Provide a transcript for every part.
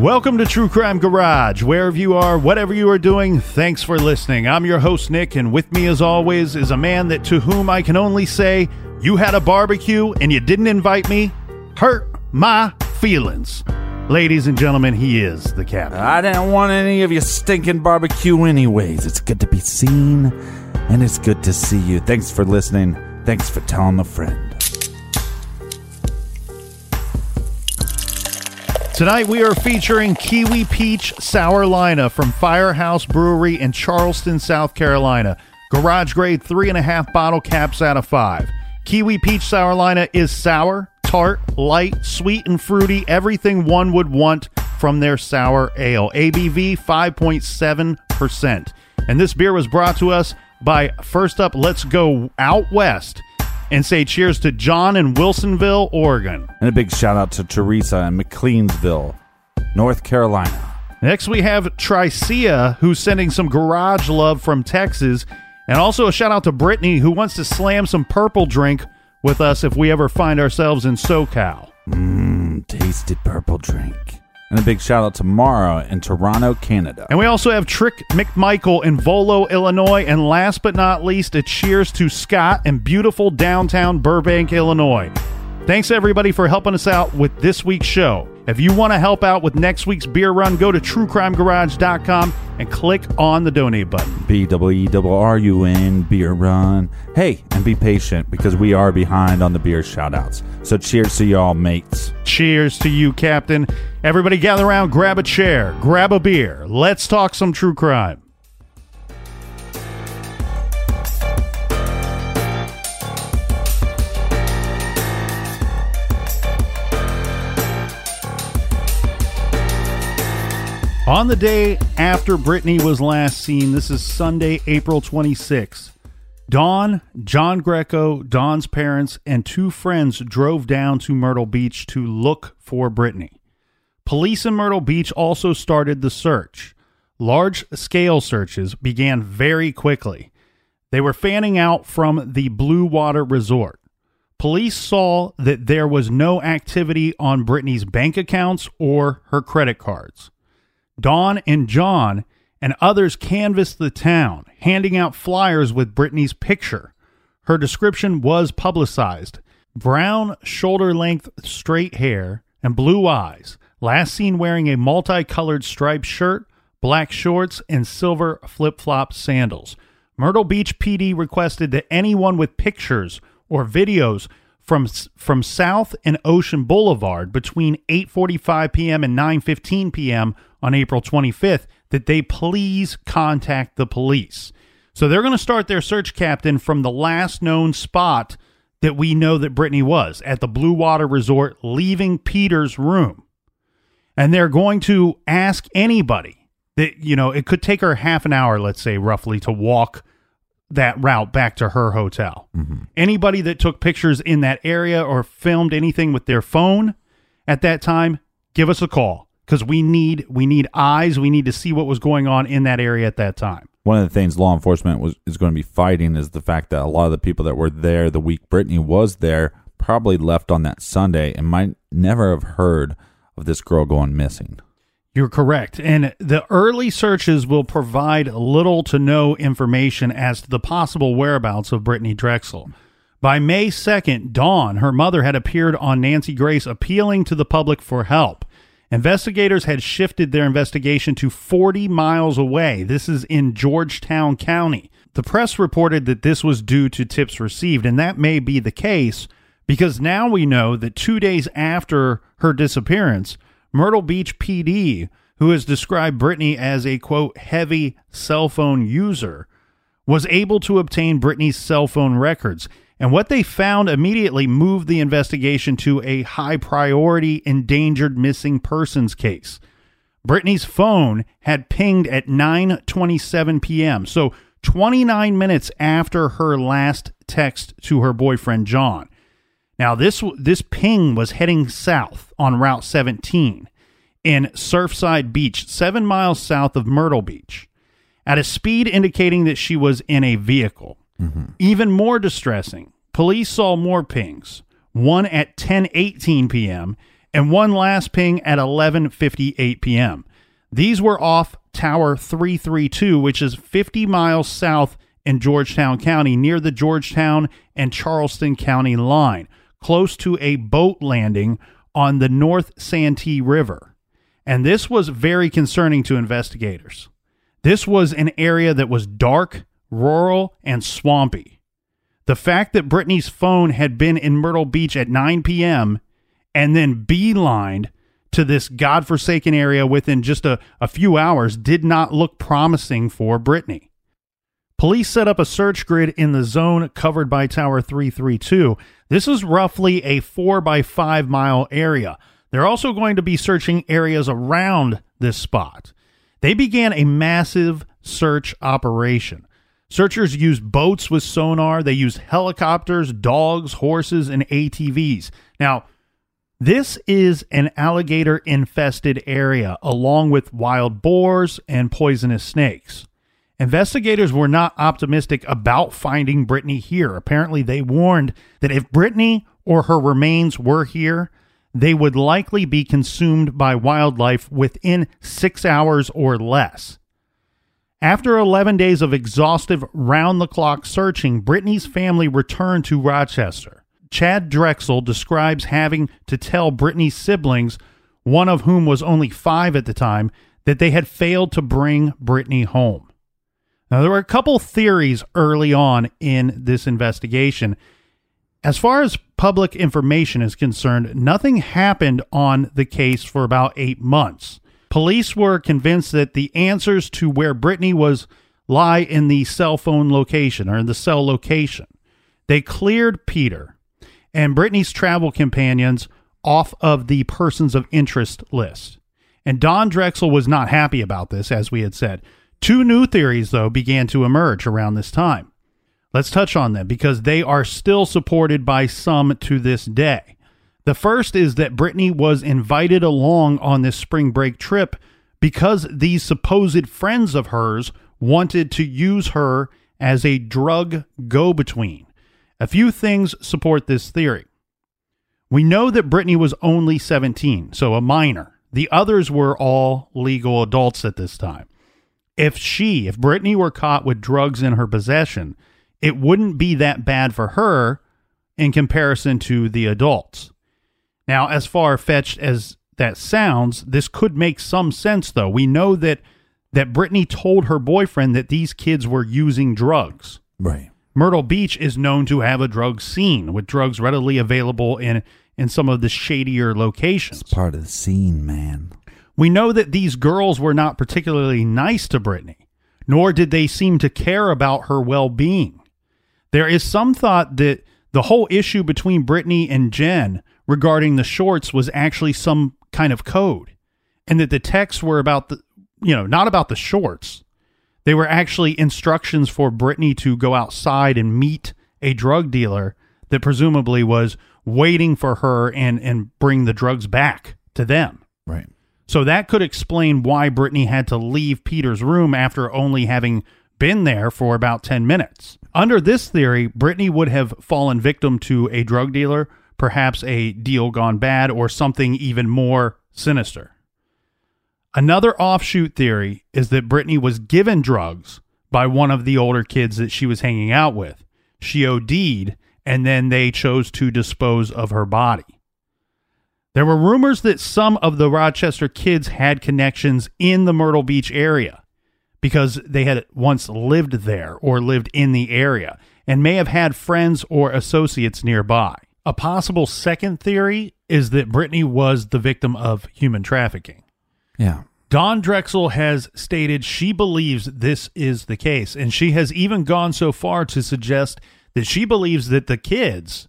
Welcome to True Crime Garage. Wherever you are, whatever you are doing, thanks for listening. I'm your host, Nick, and with me, as always, is a man that to whom I can only say, You had a barbecue and you didn't invite me? Hurt my feelings. Ladies and gentlemen, he is the captain. I didn't want any of your stinking barbecue, anyways. It's good to be seen, and it's good to see you. Thanks for listening. Thanks for telling a friend. Tonight we are featuring Kiwi Peach Sour Lina from Firehouse Brewery in Charleston, South Carolina. Garage grade three and a half bottle caps out of five. Kiwi Peach Sour Lina is sour, tart, light, sweet, and fruity. Everything one would want from their sour ale. ABV 5.7%. And this beer was brought to us by First Up Let's Go Out West and say cheers to John in Wilsonville, Oregon. And a big shout out to Teresa in McLeansville, North Carolina. Next, we have Tricia, who's sending some garage love from Texas. And also a shout out to Brittany, who wants to slam some purple drink with us if we ever find ourselves in SoCal. Mmm, tasty purple drink. And a big shout out to Mara in Toronto, Canada. And we also have Trick McMichael in Volo, Illinois. And last but not least, a cheers to Scott in beautiful downtown Burbank, Illinois. Thanks everybody for helping us out with this week's show. If you want to help out with next week's beer run, go to truecrimegarage.com and click on the donate button. B W E W R U N beer run. Hey, and be patient because we are behind on the beer shout outs. So cheers to y'all, mates. Cheers to you, Captain. Everybody gather around, grab a chair, grab a beer. Let's talk some true crime. On the day after Brittanee was last seen, this is Sunday, April 26. Dawn, John Greco, Dawn's parents, and two friends drove down to Myrtle Beach to look for Brittanee. Police in Myrtle Beach also started the search. Large scale searches began very quickly. They were fanning out from the Blue Water Resort. Police saw that there was no activity on Brittanee's bank accounts or her credit cards. Dawn and John and others canvassed the town, handing out flyers with Brittanee's picture. Her description was publicized brown, shoulder length, straight hair, and blue eyes, last seen wearing a multicolored striped shirt, black shorts, and silver flip flop sandals. Myrtle Beach PD requested that anyone with pictures or videos from from South and Ocean Boulevard between 8:45 p.m. and 9:15 p.m. on April 25th that they please contact the police. So they're going to start their search captain from the last known spot that we know that Brittanee was at the Blue Water Resort leaving Peter's room. And they're going to ask anybody that, you know, it could take her half an hour, let's say, roughly, to walk that route back to her hotel. Mm-hmm. Anybody that took pictures in that area or filmed anything with their phone at that time, give us a call because we need we need eyes. We need to see what was going on in that area at that time. One of the things law enforcement was is going to be fighting is the fact that a lot of the people that were there the week Brittanee was there probably left on that Sunday and might never have heard of this girl going missing. You're correct. And the early searches will provide little to no information as to the possible whereabouts of Brittanee Drexel. By May 2nd, Dawn, her mother, had appeared on Nancy Grace appealing to the public for help. Investigators had shifted their investigation to 40 miles away. This is in Georgetown County. The press reported that this was due to tips received, and that may be the case because now we know that two days after her disappearance, Myrtle Beach PD, who has described Brittanee as a quote heavy cell phone user, was able to obtain Brittanee's cell phone records. And what they found immediately moved the investigation to a high priority endangered missing persons case. Brittanee's phone had pinged at 9:27 p.m. So 29 minutes after her last text to her boyfriend John. Now this this ping was heading south on Route 17 in Surfside Beach, 7 miles south of Myrtle Beach, at a speed indicating that she was in a vehicle. Mm-hmm. Even more distressing, police saw more pings, one at 10:18 p.m. and one last ping at 11:58 p.m. These were off Tower 332, which is 50 miles south in Georgetown County near the Georgetown and Charleston County line, close to a boat landing on the North Santee River. And this was very concerning to investigators. This was an area that was dark, rural, and swampy. The fact that Brittanee's phone had been in Myrtle Beach at 9 p.m. and then beelined to this godforsaken area within just a, a few hours did not look promising for Brittanee. Police set up a search grid in the zone covered by Tower 332. This is roughly a 4 by 5 mile area. They're also going to be searching areas around this spot. They began a massive search operation. Searchers used boats with sonar, they used helicopters, dogs, horses, and ATVs. Now, this is an alligator infested area, along with wild boars and poisonous snakes. Investigators were not optimistic about finding Brittanee here. Apparently, they warned that if Brittanee or her remains were here, they would likely be consumed by wildlife within six hours or less. After 11 days of exhaustive, round the clock searching, Brittanee's family returned to Rochester. Chad Drexel describes having to tell Brittanee's siblings, one of whom was only five at the time, that they had failed to bring Brittanee home. Now, there were a couple theories early on in this investigation. As far as public information is concerned, nothing happened on the case for about eight months. Police were convinced that the answers to where Brittanee was lie in the cell phone location or in the cell location. They cleared Peter and Brittanee's travel companions off of the persons of interest list. And Dawn Drexel was not happy about this, as we had said. Two new theories, though, began to emerge around this time. Let's touch on them because they are still supported by some to this day. The first is that Brittanee was invited along on this spring break trip because these supposed friends of hers wanted to use her as a drug go between. A few things support this theory. We know that Brittanee was only 17, so a minor. The others were all legal adults at this time. If she, if Brittanee were caught with drugs in her possession, it wouldn't be that bad for her in comparison to the adults. Now, as far fetched as that sounds, this could make some sense though. We know that that Brittanee told her boyfriend that these kids were using drugs. Right. Myrtle Beach is known to have a drug scene with drugs readily available in in some of the shadier locations. Part of the scene, man. We know that these girls were not particularly nice to Brittanee, nor did they seem to care about her well being. There is some thought that the whole issue between Brittanee and Jen regarding the shorts was actually some kind of code. and that the texts were about the, you know, not about the shorts. They were actually instructions for Brittanee to go outside and meet a drug dealer that presumably was waiting for her and and bring the drugs back to them. Right. So that could explain why Brittanee had to leave Peter's room after only having been there for about 10 minutes. Under this theory, Brittanee would have fallen victim to a drug dealer, perhaps a deal gone bad, or something even more sinister. Another offshoot theory is that Brittanee was given drugs by one of the older kids that she was hanging out with. She OD'd, and then they chose to dispose of her body. There were rumors that some of the Rochester kids had connections in the Myrtle Beach area because they had once lived there or lived in the area and may have had friends or associates nearby. A possible second theory is that Brittanee was the victim of human trafficking. Yeah. Dawn Drexel has stated she believes this is the case, and she has even gone so far to suggest that she believes that the kids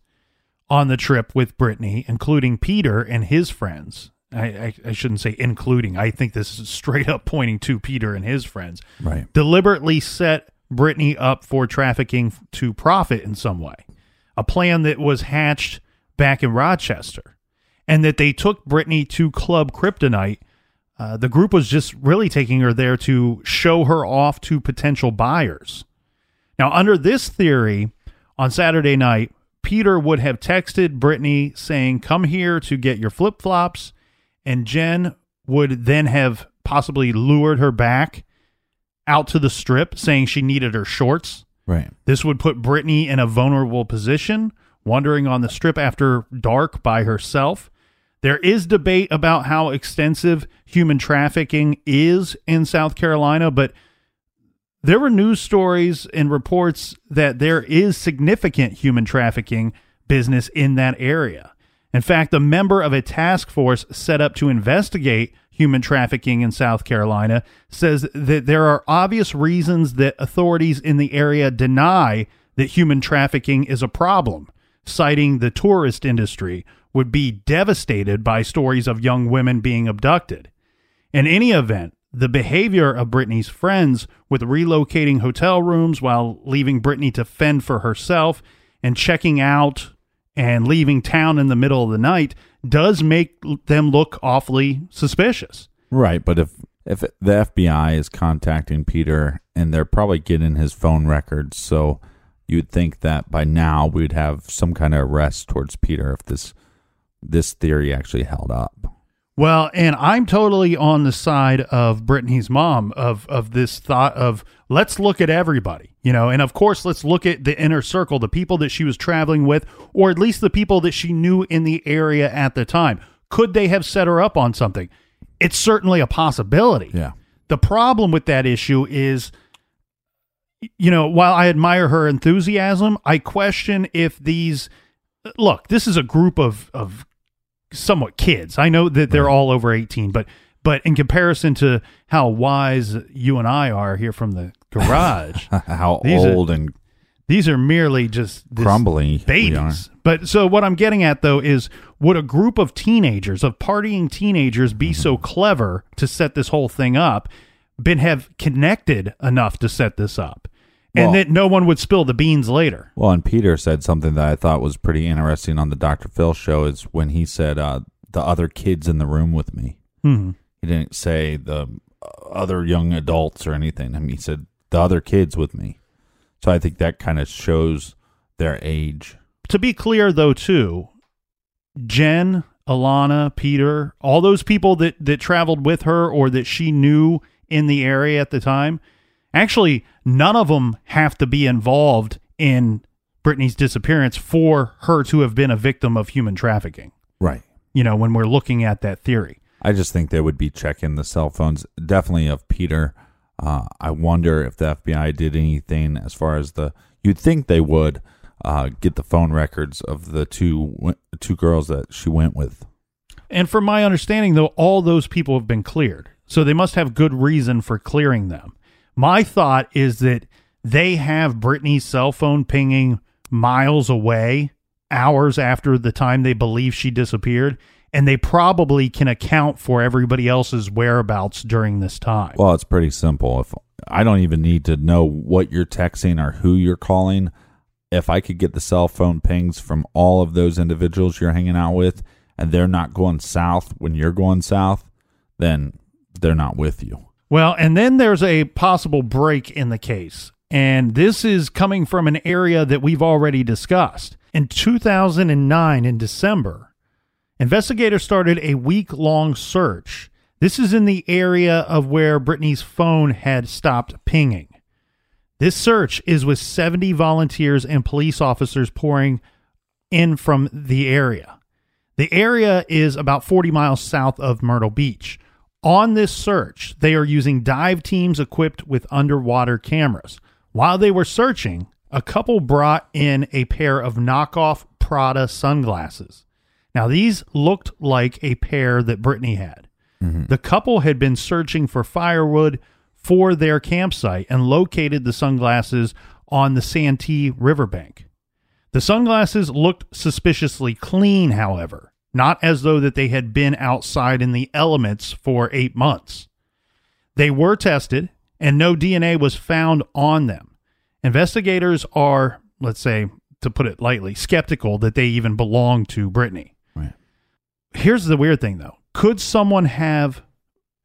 on the trip with Brittanee, including Peter and his friends, I, I, I shouldn't say including, I think this is straight up pointing to Peter and his friends, Right. deliberately set Brittanee up for trafficking to profit in some way. A plan that was hatched back in Rochester. And that they took Brittanee to Club Kryptonite. Uh, the group was just really taking her there to show her off to potential buyers. Now, under this theory, on Saturday night, Peter would have texted Brittanee saying, Come here to get your flip flops. And Jen would then have possibly lured her back out to the strip saying she needed her shorts. Right. This would put Brittanee in a vulnerable position, wandering on the strip after dark by herself. There is debate about how extensive human trafficking is in South Carolina, but there were news stories and reports that there is significant human trafficking business in that area. In fact, a member of a task force set up to investigate human trafficking in South Carolina says that there are obvious reasons that authorities in the area deny that human trafficking is a problem, citing the tourist industry would be devastated by stories of young women being abducted. In any event, the behavior of Brittanee's friends with relocating hotel rooms while leaving Brittanee to fend for herself and checking out and leaving town in the middle of the night does make them look awfully suspicious. Right, but if if the FBI is contacting Peter and they're probably getting his phone records, so you'd think that by now we'd have some kind of arrest towards Peter if this this theory actually held up. Well, and I'm totally on the side of Brittanee's mom of of this thought of let's look at everybody, you know, and of course let's look at the inner circle, the people that she was traveling with, or at least the people that she knew in the area at the time. Could they have set her up on something? It's certainly a possibility. Yeah. The problem with that issue is, you know, while I admire her enthusiasm, I question if these look. This is a group of of somewhat kids. I know that they're all over eighteen, but but in comparison to how wise you and I are here from the garage, How These are- old and these are merely just we babies. But so what I'm getting at though is would a group of teenagers, of partying teenagers, be so mm-hmm. clever to set this whole thing up, been have connected enough to set this up, and Well- that no one would spill the beans later? Well, and Peter said something that I thought was pretty interesting on the Dr. Phil show is when he said uh, the other kids in the room with me. Hmm. He didn't say the other young adults or anything. I mean, he said the other kids with me. So I think that kind of shows their age. To be clear though, too, Jen, Alana, Peter, all those people that that traveled with her or that she knew in the area at the time, actually none of them have to be involved in Brittanee's disappearance for her to have been a victim of human trafficking. Right. You know, when we're looking at that theory. I just think they would be checking the cell phones, definitely of Peter. Uh, I wonder if the FBI did anything as far as the. You'd think they would uh, get the phone records of the two two girls that she went with. And from my understanding, though, all those people have been cleared. So they must have good reason for clearing them. My thought is that they have Brittanee's cell phone pinging miles away, hours after the time they believe she disappeared. and they probably can account for everybody else's whereabouts during this time. Well, it's pretty simple. If I don't even need to know what you're texting or who you're calling, if I could get the cell phone pings from all of those individuals you're hanging out with and they're not going south when you're going south, then they're not with you. Well, and then there's a possible break in the case. And this is coming from an area that we've already discussed. In 2009, in December, investigators started a week long search. This is in the area of where Brittanee's phone had stopped pinging. This search is with 70 volunteers and police officers pouring in from the area. The area is about 40 miles south of Myrtle Beach. On this search, they are using dive teams equipped with underwater cameras. While they were searching, a couple brought in a pair of knockoff Prada sunglasses. Now, these looked like a pair that Brittanee had. Mm-hmm. The couple had been searching for firewood for their campsite and located the sunglasses on the Santee riverbank. The sunglasses looked suspiciously clean, however, not as though that they had been outside in the elements for 8 months. They were tested and no DNA was found on them. Investigators are, let's say, to put it lightly, skeptical that they even belong to Brittanee. Right. Here's the weird thing though. Could someone have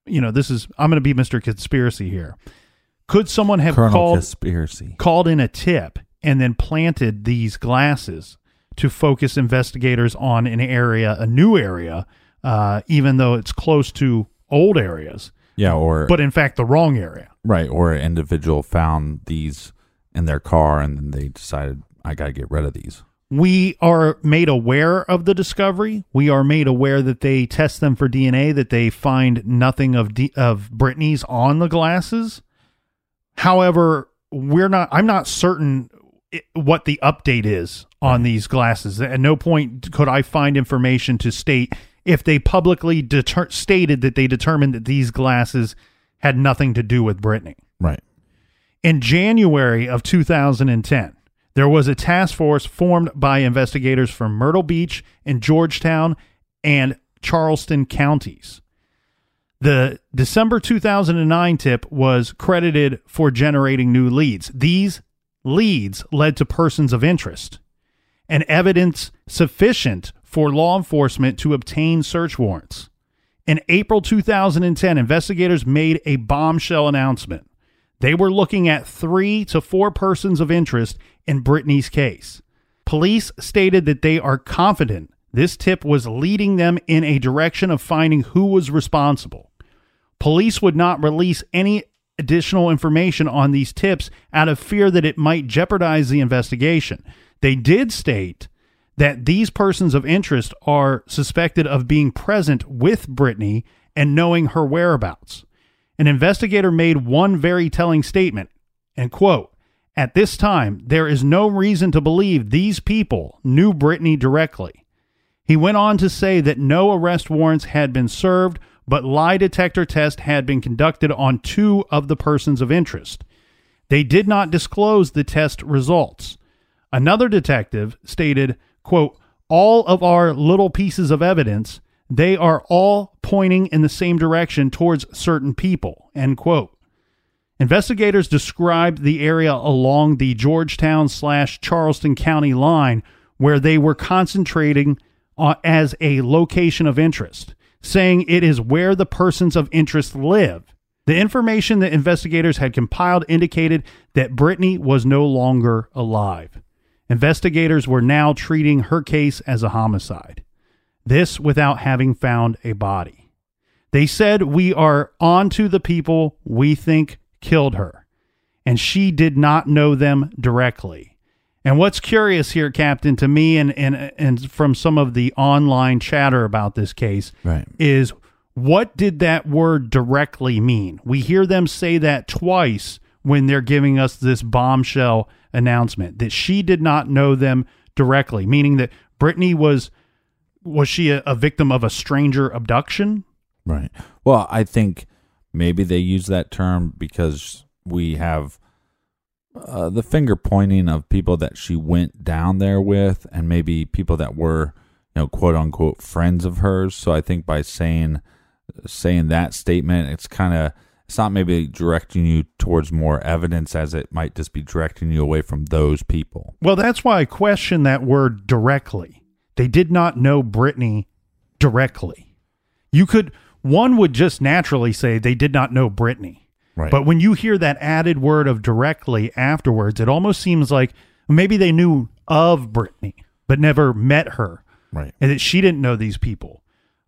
you know, this is I'm going to be Mr. Conspiracy here. Could someone have Colonel called Conspiracy. called in a tip and then planted these glasses to focus investigators on an area, a new area, uh, even though it's close to old areas, Yeah, or but in fact the wrong area. right, or an individual found these in their car and then they decided I got to get rid of these. We are made aware of the discovery. We are made aware that they test them for DNA, that they find nothing of D- of Brittanee's on the glasses. However, we're not. I'm not certain what the update is on these glasses. At no point could I find information to state if they publicly deter- stated that they determined that these glasses had nothing to do with Brittanee. Right. In January of 2010, there was a task force formed by investigators from Myrtle Beach and Georgetown and Charleston counties. The December 2009 tip was credited for generating new leads. These leads led to persons of interest and evidence sufficient for law enforcement to obtain search warrants. In April 2010, investigators made a bombshell announcement. They were looking at three to four persons of interest in Brittanee's case. Police stated that they are confident this tip was leading them in a direction of finding who was responsible. Police would not release any additional information on these tips out of fear that it might jeopardize the investigation. They did state that these persons of interest are suspected of being present with Brittanee and knowing her whereabouts. An investigator made one very telling statement, and quote, At this time, there is no reason to believe these people knew Brittanee directly. He went on to say that no arrest warrants had been served, but lie detector tests had been conducted on two of the persons of interest. They did not disclose the test results. Another detective stated, quote, all of our little pieces of evidence, they are all pointing in the same direction towards certain people, end quote. Investigators described the area along the Georgetown slash Charleston County line where they were concentrating uh, as a location of interest, saying it is where the persons of interest live. The information that investigators had compiled indicated that Brittanee was no longer alive. Investigators were now treating her case as a homicide. This without having found a body. They said, We are on to the people we think killed her. And she did not know them directly. And what's curious here, Captain, to me and, and, and from some of the online chatter about this case, Right. is what did that word directly mean? We hear them say that twice when they're giving us this bombshell announcement that she did not know them directly, meaning that Brittanee was was she a, a victim of a stranger abduction? Right. Well, I think maybe they use that term because we have uh, the finger pointing of people that she went down there with, and maybe people that were, you know, quote unquote friends of hers. So I think by saying saying that statement, it's kind of it's not maybe directing you towards more evidence as it might just be directing you away from those people. Well, that's why I question that word directly. They did not know Brittanee directly. You could one would just naturally say they did not know Brittanee. Right. But when you hear that added word of directly afterwards, it almost seems like maybe they knew of Brittanee but never met her. Right. And that she didn't know these people.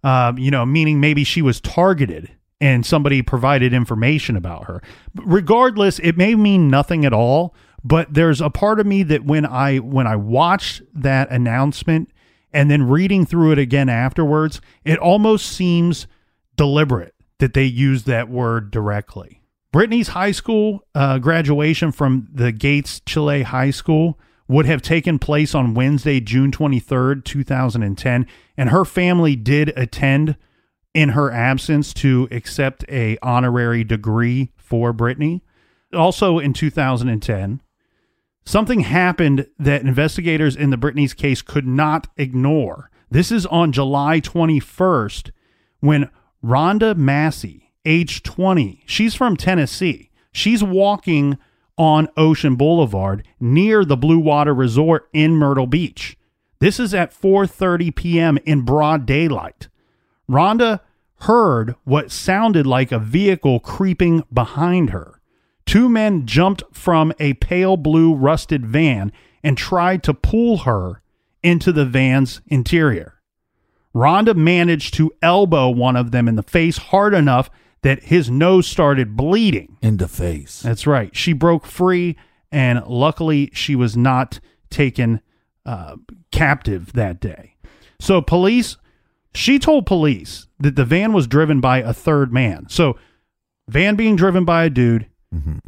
Um, you know, meaning maybe she was targeted and somebody provided information about her. Regardless, it may mean nothing at all, but there's a part of me that when I when I watched that announcement and then reading through it again afterwards, it almost seems deliberate that they used that word directly. Brittanee's high school uh, graduation from the Gates Chili High School would have taken place on Wednesday, June 23rd, 2010, and her family did attend in her absence to accept a honorary degree for Brittanee. Also in 2010, something happened that investigators in the Brittanee's case could not ignore. This is on July 21st when Rhonda Massey, age 20, she's from Tennessee. She's walking on Ocean Boulevard near the Blue Water Resort in Myrtle Beach. This is at 4:30 p.m. in broad daylight. Rhonda heard what sounded like a vehicle creeping behind her. Two men jumped from a pale blue rusted van and tried to pull her into the van's interior. Rhonda managed to elbow one of them in the face hard enough that his nose started bleeding. In the face. That's right. She broke free, and luckily, she was not taken uh, captive that day. So, police, she told police that the van was driven by a third man. So, van being driven by a dude,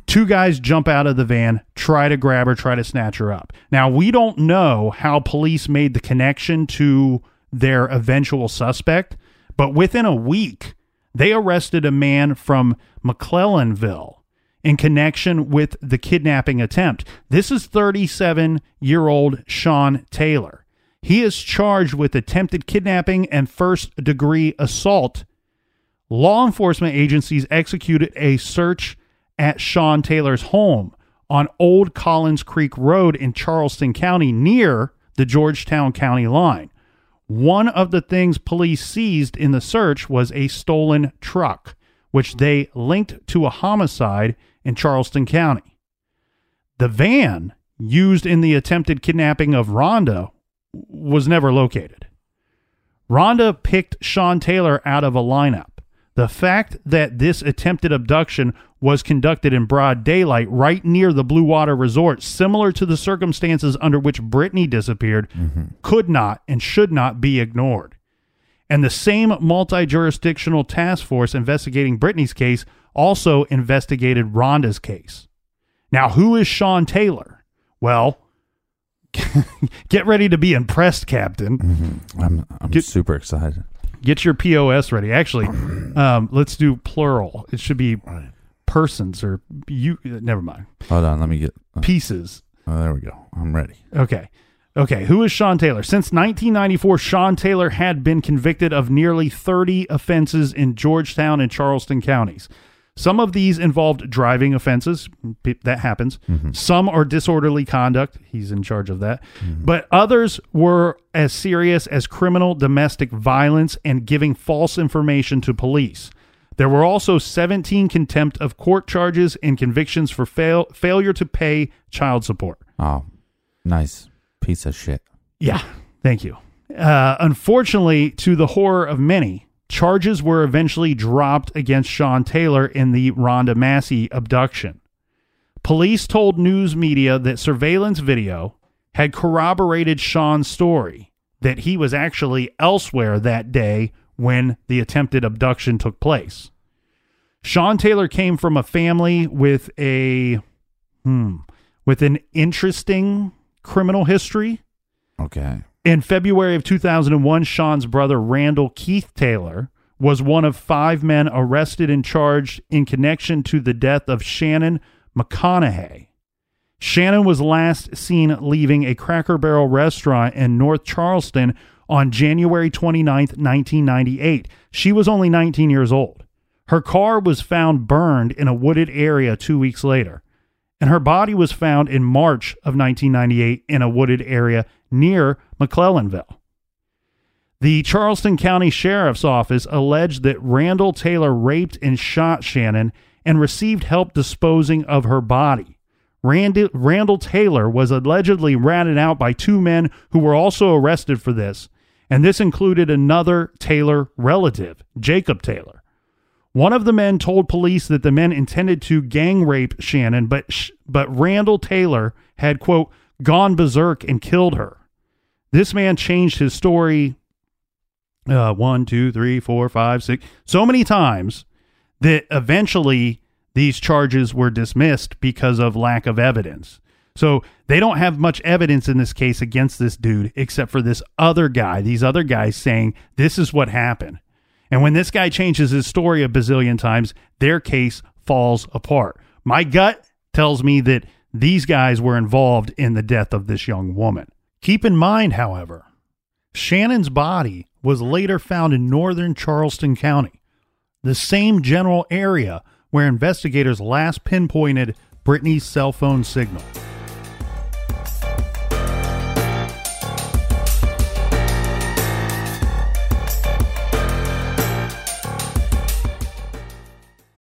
two guys jump out of the van, try to grab her, try to snatch her up. Now, we don't know how police made the connection to their eventual suspect, but within a week, they arrested a man from McClellanville in connection with the kidnapping attempt. This is 37 year old Sean Taylor. He is charged with attempted kidnapping and first degree assault. Law enforcement agencies executed a search at Sean Taylor's home on Old Collins Creek Road in Charleston County near the Georgetown County line. One of the things police seized in the search was a stolen truck, which they linked to a homicide in Charleston County. The van used in the attempted kidnapping of Rhonda was never located. Rhonda picked Sean Taylor out of a lineup. The fact that this attempted abduction was conducted in broad daylight right near the Blue Water Resort, similar to the circumstances under which Brittanee disappeared, could not and should not be ignored. And the same multi jurisdictional task force investigating Brittanee's case also investigated Rhonda's case. Now, who is Sean Taylor? Well, get ready to be impressed, Captain. I'm I'm Get- super excited. Get your POS ready. Actually, um, let's do plural. It should be persons or you. Never mind. Hold on, let me get. Uh, Pieces. Oh, there we go. I'm ready. Okay. Okay. Who is Sean Taylor? Since 1994, Sean Taylor had been convicted of nearly 30 offenses in Georgetown and Charleston counties. Some of these involved driving offenses. That happens. Mm-hmm. Some are disorderly conduct. He's in charge of that. Mm-hmm. But others were as serious as criminal domestic violence and giving false information to police. There were also 17 contempt of court charges and convictions for fail- failure to pay child support. Oh, nice piece of shit. Yeah, thank you. Uh, unfortunately, to the horror of many, charges were eventually dropped against Sean Taylor in the Rhonda Massey abduction. Police told news media that surveillance video had corroborated Sean's story that he was actually elsewhere that day when the attempted abduction took place. Sean Taylor came from a family with a hmm, with an interesting criminal history. Okay. In February of 2001, Sean's brother Randall Keith Taylor was one of five men arrested and charged in connection to the death of Shannon McConaughey. Shannon was last seen leaving a Cracker Barrel restaurant in North Charleston on January 29th, 1998. She was only 19 years old. Her car was found burned in a wooded area two weeks later, and her body was found in March of 1998 in a wooded area near McClellanville. The Charleston County Sheriff's Office alleged that Randall Taylor raped and shot Shannon and received help disposing of her body. Randy, Randall Taylor was allegedly ratted out by two men who were also arrested for this, and this included another Taylor relative, Jacob Taylor. One of the men told police that the men intended to gang rape Shannon, but but Randall Taylor had quote gone berserk and killed her. This man changed his story uh, one, two, three, four, five, six, so many times that eventually these charges were dismissed because of lack of evidence. So they don't have much evidence in this case against this dude, except for this other guy, these other guys saying this is what happened. And when this guy changes his story a bazillion times, their case falls apart. My gut tells me that these guys were involved in the death of this young woman. Keep in mind, however, Shannon's body was later found in northern Charleston County, the same general area where investigators last pinpointed Brittanee's cell phone signal.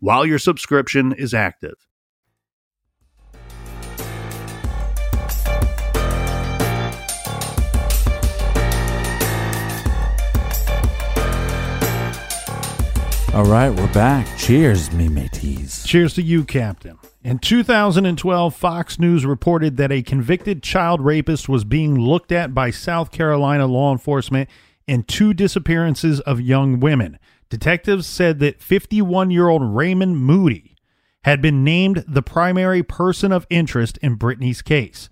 while your subscription is active. All right, we're back. Cheers, me mateys. Cheers to you, Captain. In 2012, Fox News reported that a convicted child rapist was being looked at by South Carolina law enforcement in two disappearances of young women. Detectives said that 51 year old Raymond Moody had been named the primary person of interest in Brittanee's case.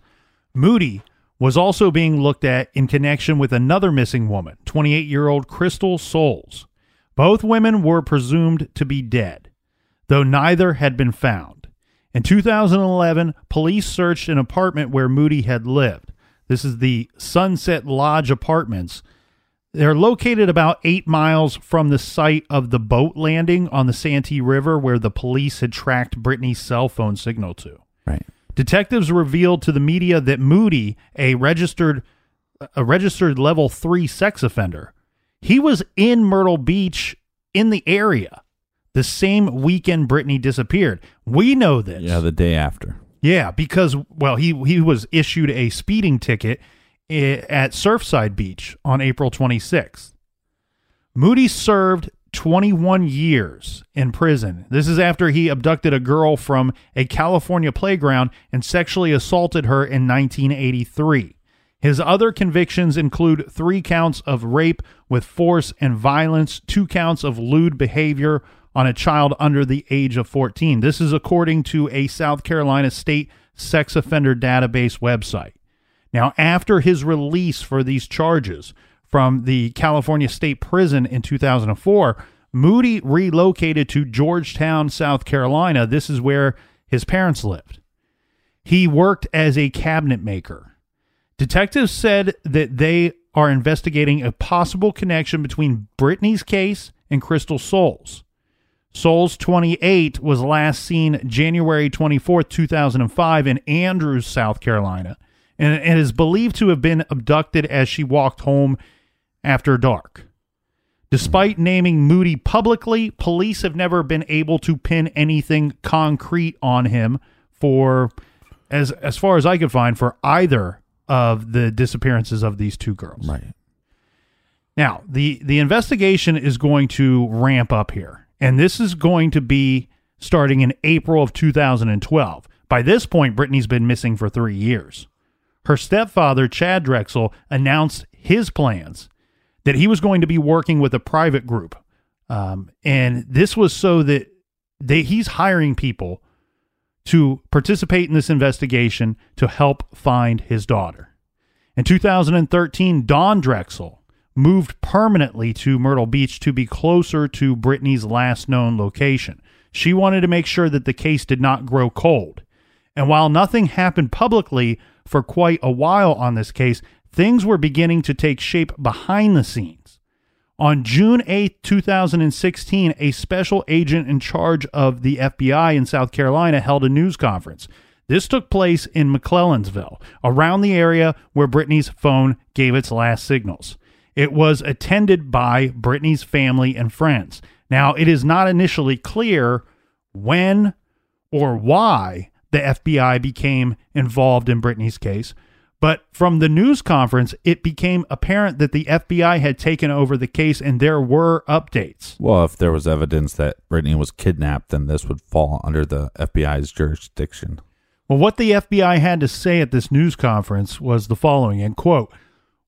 Moody was also being looked at in connection with another missing woman, 28 year old Crystal Soles. Both women were presumed to be dead, though neither had been found. In 2011, police searched an apartment where Moody had lived. This is the Sunset Lodge Apartments. They're located about eight miles from the site of the boat landing on the Santee River where the police had tracked Brittanee's cell phone signal to. Right. Detectives revealed to the media that Moody, a registered a registered level 3 sex offender, he was in Myrtle Beach in the area the same weekend Brittanee disappeared. We know this. Yeah, the day after. Yeah, because well, he he was issued a speeding ticket at Surfside Beach on April 26th. Moody served 21 years in prison. This is after he abducted a girl from a California playground and sexually assaulted her in 1983. His other convictions include three counts of rape with force and violence, two counts of lewd behavior on a child under the age of 14. This is according to a South Carolina state sex offender database website. Now, after his release for these charges from the California State Prison in 2004, Moody relocated to Georgetown, South Carolina. This is where his parents lived. He worked as a cabinet maker. Detectives said that they are investigating a possible connection between Brittanee's case and Crystal Soles. Soles 28 was last seen January 24, 2005 in Andrews, South Carolina, and is believed to have been abducted as she walked home after dark. Despite naming Moody publicly, police have never been able to pin anything concrete on him for as as far as I could find for either of the disappearances of these two girls. Right. Now, the the investigation is going to ramp up here, and this is going to be starting in April of 2012. By this point, Brittanee's been missing for three years. Her stepfather, Chad Drexel, announced his plans that he was going to be working with a private group. Um, and this was so that they, he's hiring people to participate in this investigation to help find his daughter. In 2013, Dawn Drexel moved permanently to Myrtle Beach to be closer to Brittanee's last known location. She wanted to make sure that the case did not grow cold. And while nothing happened publicly for quite a while on this case, things were beginning to take shape behind the scenes. On June 8, 2016, a special agent in charge of the FBI in South Carolina held a news conference. This took place in McClellanville, around the area where Brittanee's phone gave its last signals. It was attended by Brittanee's family and friends. Now, it is not initially clear when or why the FBI became involved in Brittanee's case, but from the news conference, it became apparent that the FBI had taken over the case and there were updates. Well, if there was evidence that Brittanee was kidnapped, then this would fall under the FBI's jurisdiction. Well, what the FBI had to say at this news conference was the following, and quote,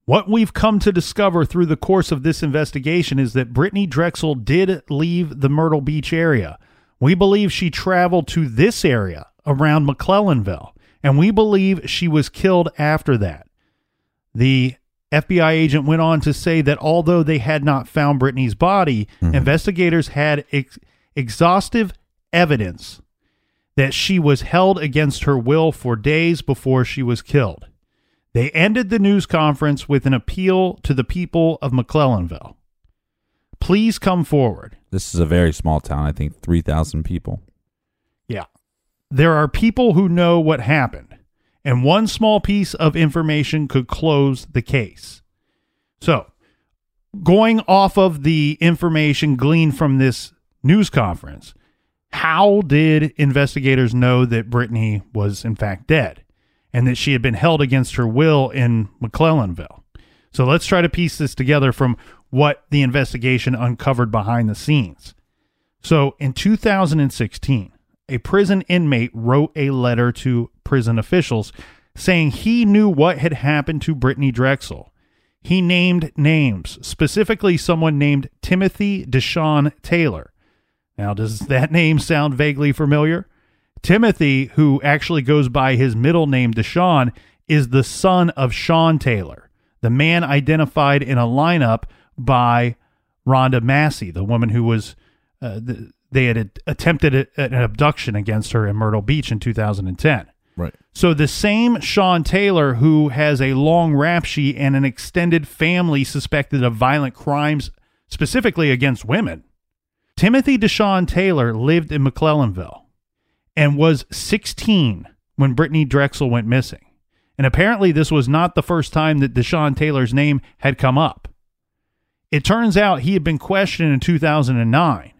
what we've come to discover through the course of this investigation is that Brittanee Drexel did leave the Myrtle Beach area. We believe she traveled to this area around McClellanville, and we believe she was killed after that. The FBI agent went on to say that although they had not found Brittanee's body, Mhm. investigators had ex- exhaustive evidence that she was held against her will for days before she was killed. They ended the news conference with an appeal to the people of McClellanville. Please come forward. This is a very small town. I think 3,000 people. There are people who know what happened, and one small piece of information could close the case. So, going off of the information gleaned from this news conference, how did investigators know that Brittanee was in fact dead and that she had been held against her will in McClellanville? So let's try to piece this together from what the investigation uncovered behind the scenes. So in 2016, a prison inmate wrote a letter to prison officials saying he knew what had happened to Brittanee Drexel. He named names, specifically someone named Timothy Deshawn Taylor. Now, does that name sound vaguely familiar? Timothy, who actually goes by his middle name Deshawn, is the son of Sean Taylor, the man identified in a lineup by Rhonda Massey, the woman who was uh, they had attempted a, an abduction against her in Myrtle Beach in 2010. Right. So the same Sean Taylor, who has a long rap sheet and an extended family suspected of violent crimes, specifically against women, Timothy Deshawn Taylor lived in McClellanville and was 16 when Brittanee Drexel went missing. And apparently, this was not the first time that Deshawn Taylor's name had come up. It turns out he had been questioned in 2009.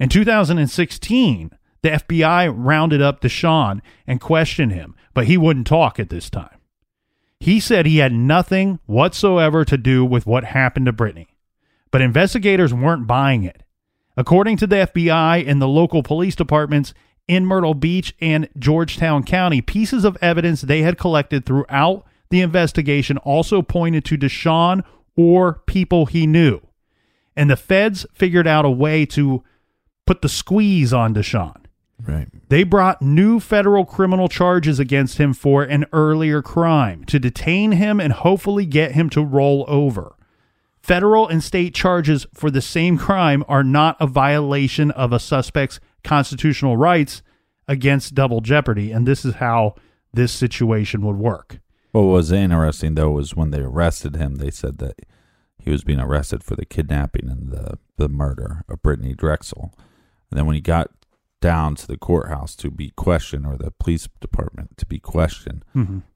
In 2016, the FBI rounded up Deshawn and questioned him, but he wouldn't talk at this time. He said he had nothing whatsoever to do with what happened to Brittanee, but investigators weren't buying it. According to the FBI and the local police departments in Myrtle Beach and Georgetown County, pieces of evidence they had collected throughout the investigation also pointed to Deshawn or people he knew. And the feds figured out a way to put the squeeze on Deshawn. Right. They brought new federal criminal charges against him for an earlier crime to detain him and hopefully get him to roll over. Federal and state charges for the same crime are not a violation of a suspect's constitutional rights against double jeopardy, and this is how this situation would work. What was interesting though was when they arrested him, they said that he was being arrested for the kidnapping and the, the murder of Brittanee Drexel. And then when he got down to the courthouse to be questioned or the police department to be questioned,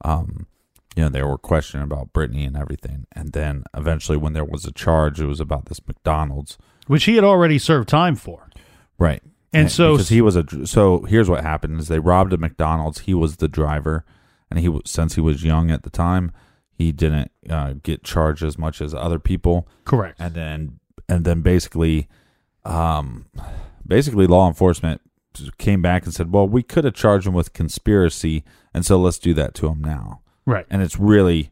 um, you know, they were questioning about Brittanee and everything. And then eventually when there was a charge, it was about this McDonald's. Which he had already served time for. Right. And so- because he was a so here's what happened is they robbed a McDonald's. He was the driver, and he since he was young at the time, he didn't uh, get charged as much as other people. Correct. And then and then basically, um, basically law enforcement came back and said, "Well, we could have charged him with conspiracy, and so let's do that to him now." Right. And it's really,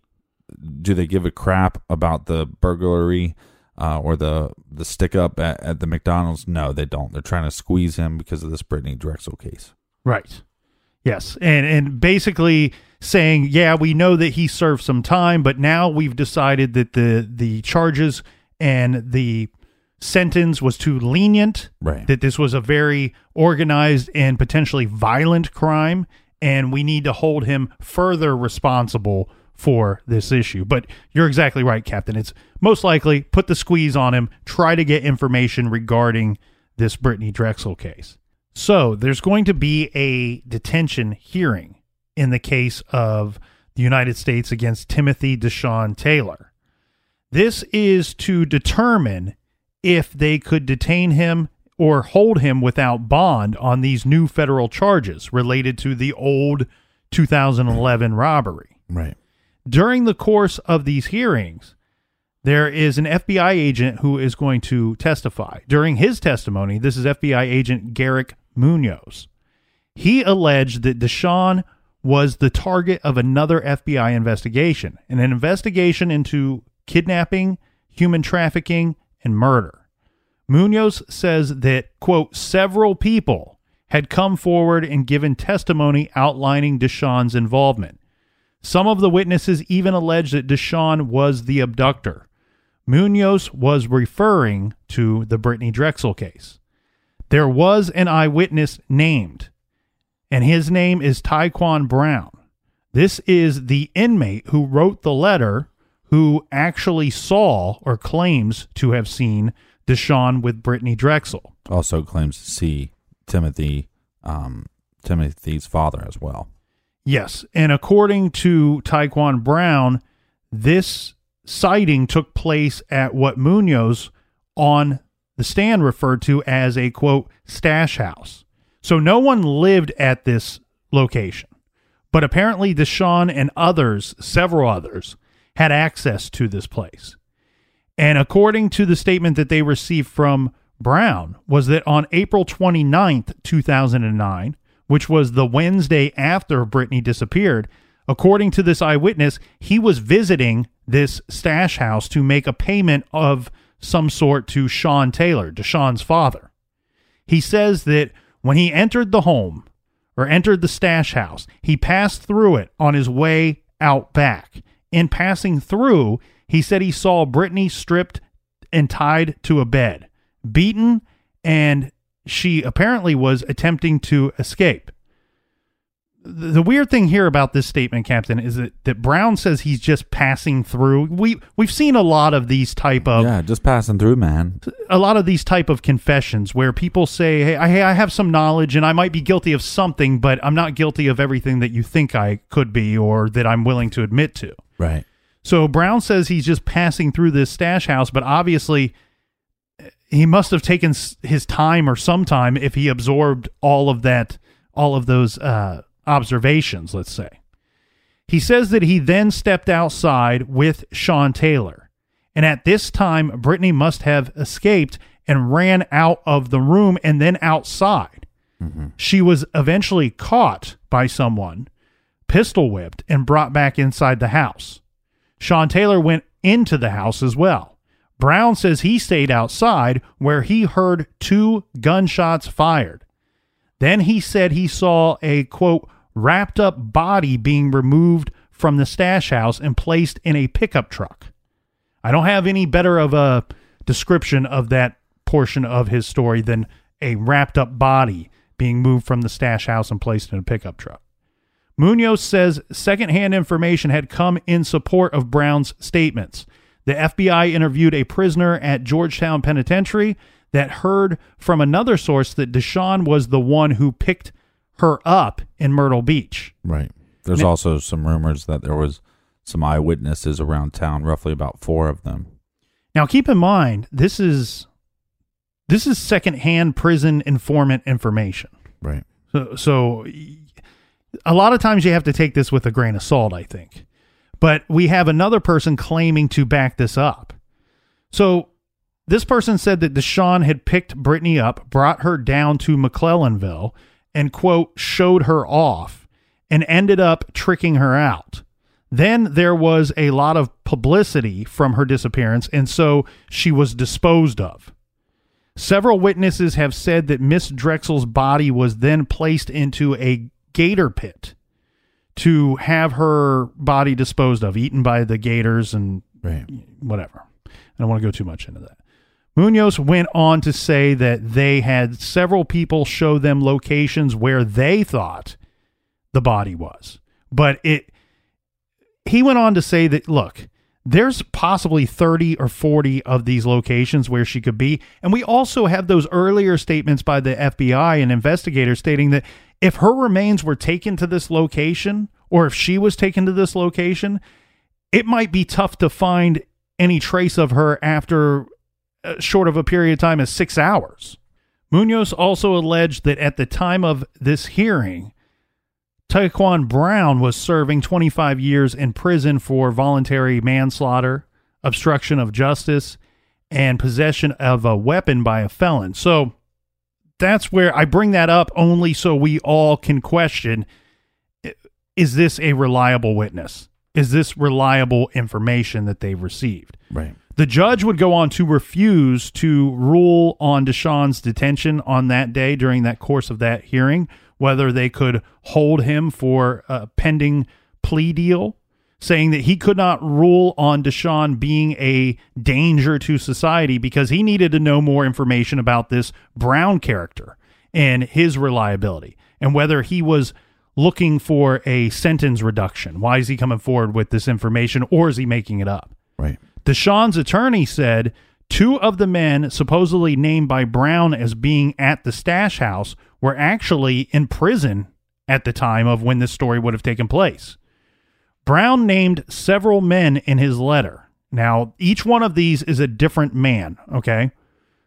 do they give a crap about the burglary uh, or the the stick up at, at the McDonald's? No, they don't. They're trying to squeeze him because of this Brittanee Drexel case. Right. Yes. And and basically saying, yeah, we know that he served some time, but now we've decided that the the charges and the sentence was too lenient. Right. That this was a very organized and potentially violent crime, and we need to hold him further responsible for this issue. But you're exactly right, Captain. It's most likely put the squeeze on him, try to get information regarding this Brittanee Drexel case. So there's going to be a detention hearing in the case of the United States against Timothy Deshaun Taylor. This is to determine if they could detain him or hold him without bond on these new federal charges related to the old 2011 robbery. Right. During the course of these hearings, there is an FBI agent who is going to testify. During his testimony, this is FBI agent Garrick Munoz. He alleged that Deshaun was the target of another FBI investigation, an investigation into kidnapping, human trafficking, and murder. Munoz says that, quote, several people had come forward and given testimony outlining Deshaun's involvement. Some of the witnesses even alleged that Deshaun was the abductor. Munoz was referring to the Brittanee Drexel case. There was an eyewitness named, and his name is Tyquan Brown. This is the inmate who wrote the letter who actually saw or claims to have seen Deshaun with Brittanee Drexel. Also claims to see Timothy, um, Timothy's father as well. Yes, and according to Tyquan Brown, this sighting took place at what Munoz on the stand referred to as a quote stash house. So no one lived at this location, but apparently Deshaun and others, several others, had access to this place. And according to the statement that they received from Brown, was that on April 29th, 2009, which was the Wednesday after Brittanee disappeared, according to this eyewitness, he was visiting this stash house to make a payment of some sort to Sean Taylor, Deshaun's father. He says that when he entered the home or entered the stash house, he passed through it on his way out back. In passing through, he said he saw Brittanee stripped and tied to a bed, beaten, and she apparently was attempting to escape. The weird thing here about this statement, Captain, is that, that Brown says he's just passing through. We we've seen a lot of these type of yeah, just passing through, man. a lot of these type of confessions where people say, "Hey, I, hey, I have some knowledge and I might be guilty of something, but I'm not guilty of everything that you think I could be or that I'm willing to admit to." Right. So Brown says he's just passing through this stash house, but obviously he must have taken his time or some time if he absorbed all of that, all of those uh, observations. Let's say. He says that he then stepped outside with Sean Taylor, and at this time Brittanee must have escaped and ran out of the room and then outside. She was eventually caught by someone, pistol whipped, and brought back inside the house. Sean Taylor went into the house as well. Brown says he stayed outside where he heard two gunshots fired. Then he said he saw a quote wrapped up body being removed from the stash house and placed in a pickup truck. I don't have any better of a description of that portion of his story than a wrapped up body being moved from the stash house and placed in a pickup truck. Munoz says secondhand information had come in support of Brown's statements. The FBI interviewed a prisoner at Georgetown Penitentiary that heard from another source that Deshaun was the one who picked her up in Myrtle Beach. Right. There's Now- also some rumors that there was some eyewitnesses around town, roughly about four of them. Now keep in mind this is this is secondhand prison informant information. Right. So, so a lot of times you have to take this with a grain of salt, I think. But we have another person claiming to back this up. So This person said that Deshaun had picked Brittanee up, brought her down to McClellanville, and, quote, showed her off and ended up tricking her out. Then there was a lot of publicity from her disappearance, and so she was disposed of. Several witnesses have said that Miss Drexel's body was then placed into a gator pit to have her body disposed of, eaten by the gators and Right. whatever. I don't want to go too much into that. Munoz went on to say that they had several people show them locations where they thought the body was. But it he went on to say that look, there's possibly 30 or 40 of these locations where she could be. And we also have those earlier statements by the FBI and investigators stating that if her remains were taken to this location or if she was taken to this location, it might be tough to find any trace of her after uh, short of a period of time as six hours. Munoz also alleged that at the time of this hearing, Tyquan Brown was serving 25 years in prison for voluntary manslaughter, obstruction of justice, and possession of a weapon by a felon. So that's where I bring that up only so we all can question is this a reliable witness? Is this reliable information that they've received? Right. The judge would go on to refuse to rule on Deshaun's detention on that day during that course of that hearing, whether they could hold him for a pending plea deal, saying that he could not rule on Deshaun being a danger to society because he needed to know more information about this Brown character and his reliability and whether he was looking for a sentence reduction. Why is he coming forward with this information or is he making it up? Right. Deshaun's attorney said two of the men supposedly named by Brown as being at the stash house were actually in prison at the time of when this story would have taken place. Brown named several men in his letter. Now, each one of these is a different man, okay?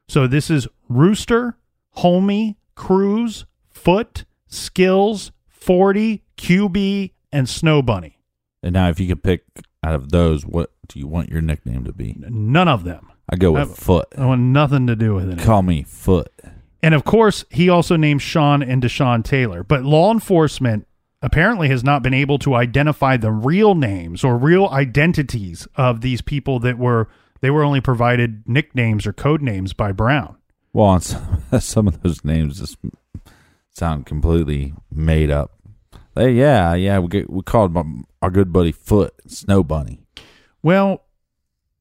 So this is Rooster, Homie, Cruz, Foot, Skills, 40, QB, and Snow Bunny. And now, if you could pick out of those, what do you want your nickname to be? None of them. I go with Uh, Foot. I want nothing to do with it. Call me Foot. And of course, he also named Sean and Deshaun Taylor. But law enforcement apparently has not been able to identify the real names or real identities of these people that were they were only provided nicknames or code names by Brown. Well, some, some of those names just sound completely made up. Hey, yeah, yeah, we get, we called my, our good buddy Foot Snow Bunny. Well,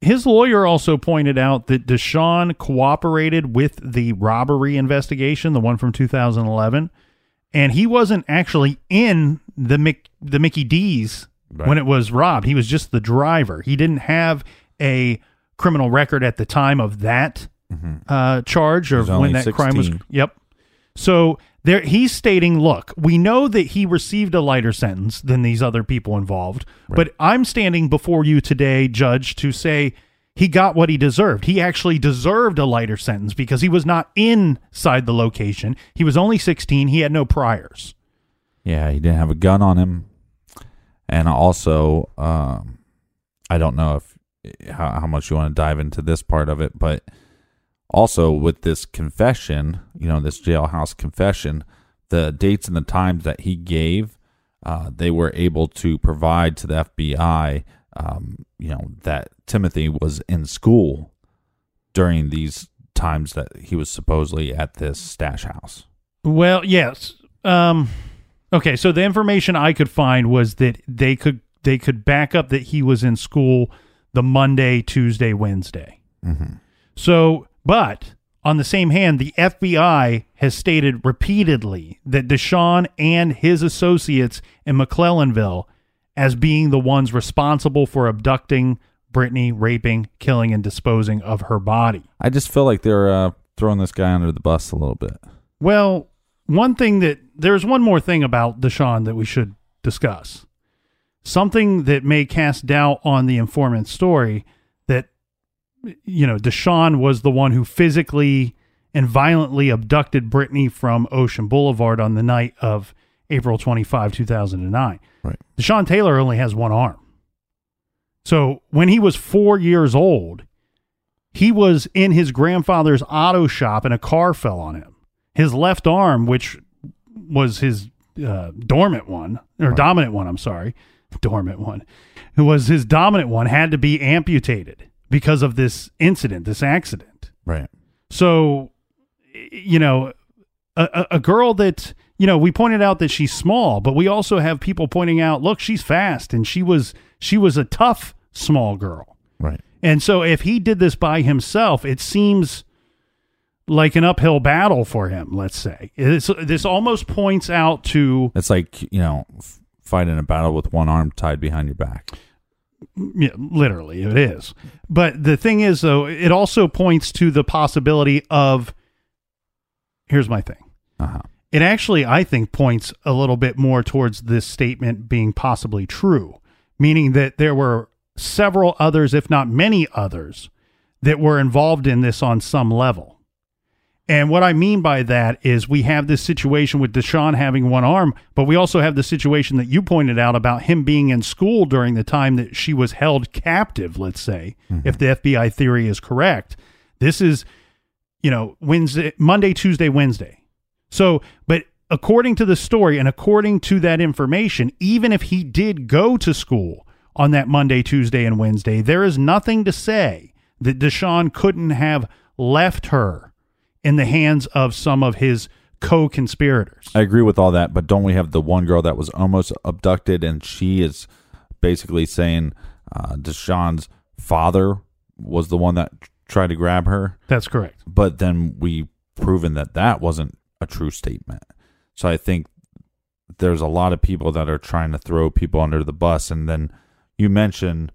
his lawyer also pointed out that Deshaun cooperated with the robbery investigation, the one from 2011, and he wasn't actually in the Mick, the Mickey D's Right. when it was robbed. He was just the driver. He didn't have a criminal record at the time of that uh, charge or Mm-hmm. when that crime was. Yep. So there, he's stating, look, we know that he received a lighter sentence than these other people involved, but I'm standing before you today, Judge, to say he got what he deserved. He actually deserved a lighter sentence because he was not inside the location. He was only 16. He had no priors. Yeah, he didn't have a gun on him, and also, um, I don't know if how, how much you want to dive into this part of it, but also with this confession, you know, this jailhouse confession, the dates and the times that he gave, uh, they were able to provide to the FBI, um, you know, that Timothy was in school during these times that he was supposedly at this stash house. Well, yes. Um, okay, so the information I could find was that they could they could back up that he was in school the Monday, Tuesday, Wednesday. So, but on the same hand, the FBI has stated repeatedly that Deshaun and his associates in McClellanville as being the ones responsible for abducting Brittanee, raping, killing, and disposing of her body. I just feel like they're uh, throwing this guy under the bus a little bit. Well, one thing that there's one more thing about Deshaun that we should discuss. Something that may cast doubt on the informant's story that you know, Deshaun was the one who physically and violently abducted Brittanee from Ocean Boulevard on the night of April 25, 2009. Right. Deshaun Taylor only has one arm. So when he was four years old, he was in his grandfather's auto shop and a car fell on him. His left arm, which was his uh, dormant one or dominant one, I'm sorry, dormant one, who was his dominant one, had to be amputated because of this incident, this accident. Right. So, you know, a, a girl that you know we pointed out that she's small, but we also have people pointing out, look, she's fast, and she was she was a tough small girl. Right. And so, if he did this by himself, it seems like an uphill battle for him. Let's say it's, this almost points out to It's like you know, fighting a battle with one arm tied behind your back. Yeah, literally, it is. But the thing is, though, it also points to the possibility of. Here's my thing. Uh huh. It actually, I think, points a little bit more towards this statement being possibly true, meaning that there were several others, if not many others, that were involved in this on some level. And what I mean by that is we have this situation with Deshaun having one arm, but we also have the situation that you pointed out about him being in school during the time that she was held captive, let's say, if mm-hmm. the FBI theory is correct. This is, you know, Wednesday, Monday, Tuesday, Wednesday. So, but according to the story and according to that information, even if he did go to school on that Monday, Tuesday, and Wednesday, there is nothing to say that Deshaun couldn't have left her in the hands of some of his co conspirators. I agree with all that, but don't we have the one girl that was almost abducted, and she is basically saying uh, Deshaun's father was the one that tried to grab her, That's correct. but then we proven that that wasn't a true statement. So I think there's a lot of people that are trying to throw people under the bus, and then you mentioned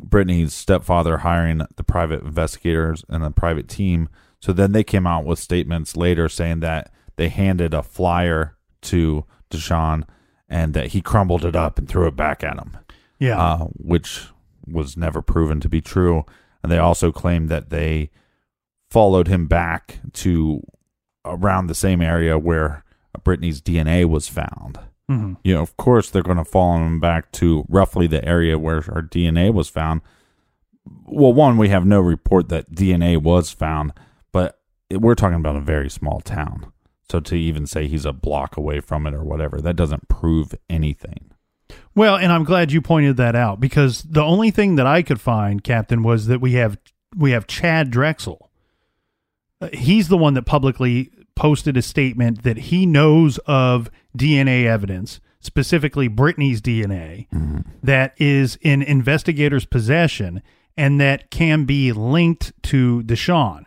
Brittanee's stepfather hiring the private investigators and a private team. So then they came out with statements later saying that they handed a flyer to Deshaun and that he crumbled it up and threw it back at him, Yeah. uh, which was never proven to be true. And they also claimed that they followed him back to around the same area where Brittanee's DNA was found. Mhm. You know, of course, they're going to follow him back to roughly the area where her DNA was found. Well, one, we have no report that DNA was found, but we're talking about a very small town. So to even say he's a block away from it or whatever, that doesn't prove anything. Well, and I'm glad you pointed that out because the only thing that I could find, Captain, was that we have we have Chad Drexel. Uh, He's the one that publicly posted a statement that he knows of DNA evidence, specifically Brittanee's DNA, that is in investigators' possession and that can be linked to Deshaun.